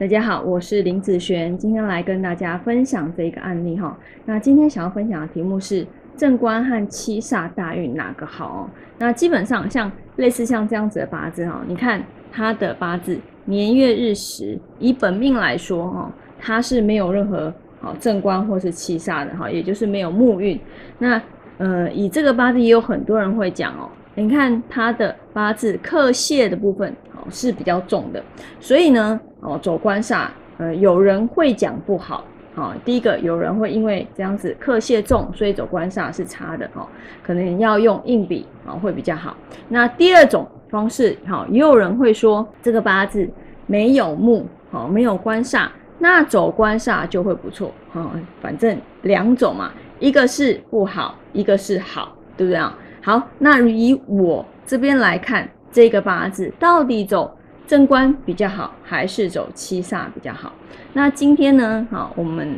大家好，我是林子璇，今天来跟大家分享这个案例哈。那今天想要分享的题目是正官和七煞大运哪个好？那基本上像类似像这样子的八字哈，你看他的八字年月日时，以本命来说哈，他是没有任何好正官或是七煞的哈，也就是没有木运。那呃，以这个八字也有很多人会讲哦。你看他的八字克泄的部分是比较重的，所以呢哦走官煞，呃有人会讲不好，好第一个有人会因为这样子克泄重，所以走官煞是差的哈，可能要用硬笔啊会比较好。那第二种方式好，也有人会说这个八字没有木好没有官煞，那走官煞就会不错哦，反正两种嘛，一个是不好，一个是好，对不对啊？好，那以我这边来看，这个八字到底走正官比较好，还是走七煞比较好？那今天呢，好，我们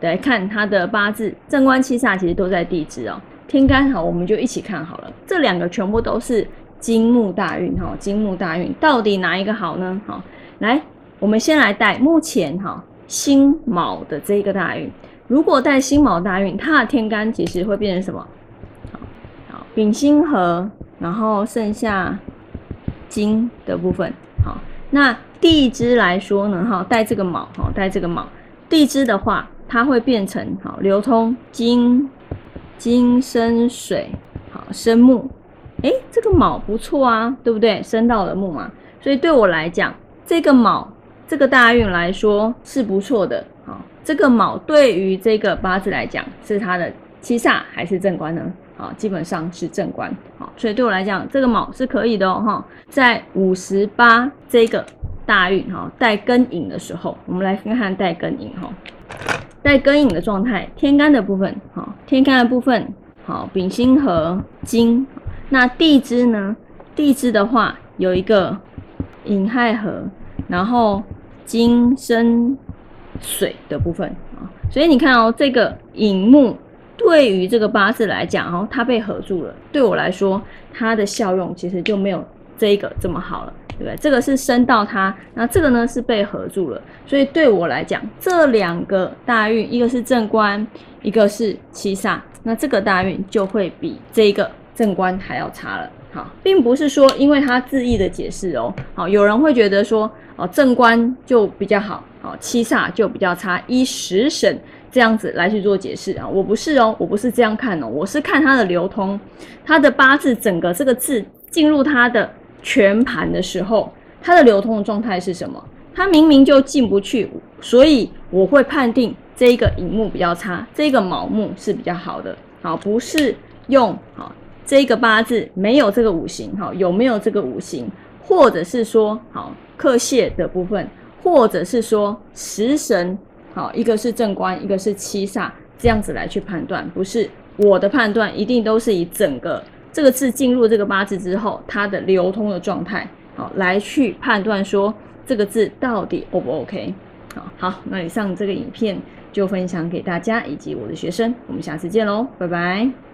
来看他的八字，正官七煞其实都在地支哦。天干好，我们就一起看好了。这两个全部都是金木大运哈，金木大运到底哪一个好呢？好，来，我们先来带目前哈辛卯的这个大运。如果带辛卯大运，它的天干其实会变成什么？好丙辛合，然后剩下金的部分，好，那地支来说呢，哈，带这个卯，哈，带这个卯，地支的话，它会变成好流通金，金生水，好生木，哎，这个卯不错啊，对不对？生到了木嘛，所以对我来讲，这个卯，这个大运来说是不错的，好，这个卯对于这个八字来讲，是它的七煞还是正官呢？啊，基本上是正官，好，所以对我来讲，这个卯是可以的哦，哈，在五十八这个大运哈带庚寅的时候，我们来看看带庚寅哈，带庚寅的状态，天干的部分，哈，天干的部分，好，丙辛合金，那地支呢？地支的话有一个寅亥合，然后金生水的部分啊，所以你看哦，这个寅木。对于这个八字来讲，哦，它被合住了。对我来说，它的效用其实就没有这一个这么好了，对不对？这个是升到它，那这个呢是被合住了。所以对我来讲，这两个大运，一个是正官，一个是七煞，那这个大运就会比这个正官还要差了。好，并不是说因为它字义的解释哦，好，有人会觉得说，哦，正官就比较好，哦，七煞就比较差，依十神。这样子来去做解释啊，我不是哦，我不是这样看哦，我是看它的流通，它的八字整个这个字进入它的全盘的时候，它的流通的状态是什么？它明明就进不去，所以我会判定这一个乙木比较差，这个卯木是比较好的。好，不是用好这个八字没有这个五行，好有没有这个五行，或者是说好克泄的部分，或者是说食神。好，一个是正官，一个是七煞，这样子来去判断，不是我的判断，一定都是以整个这个字进入这个八字之后，它的流通的状态，好来去判断说这个字到底 O 不 OK？好，好，那以上这个影片就分享给大家以及我的学生，我们下次见喽，拜拜。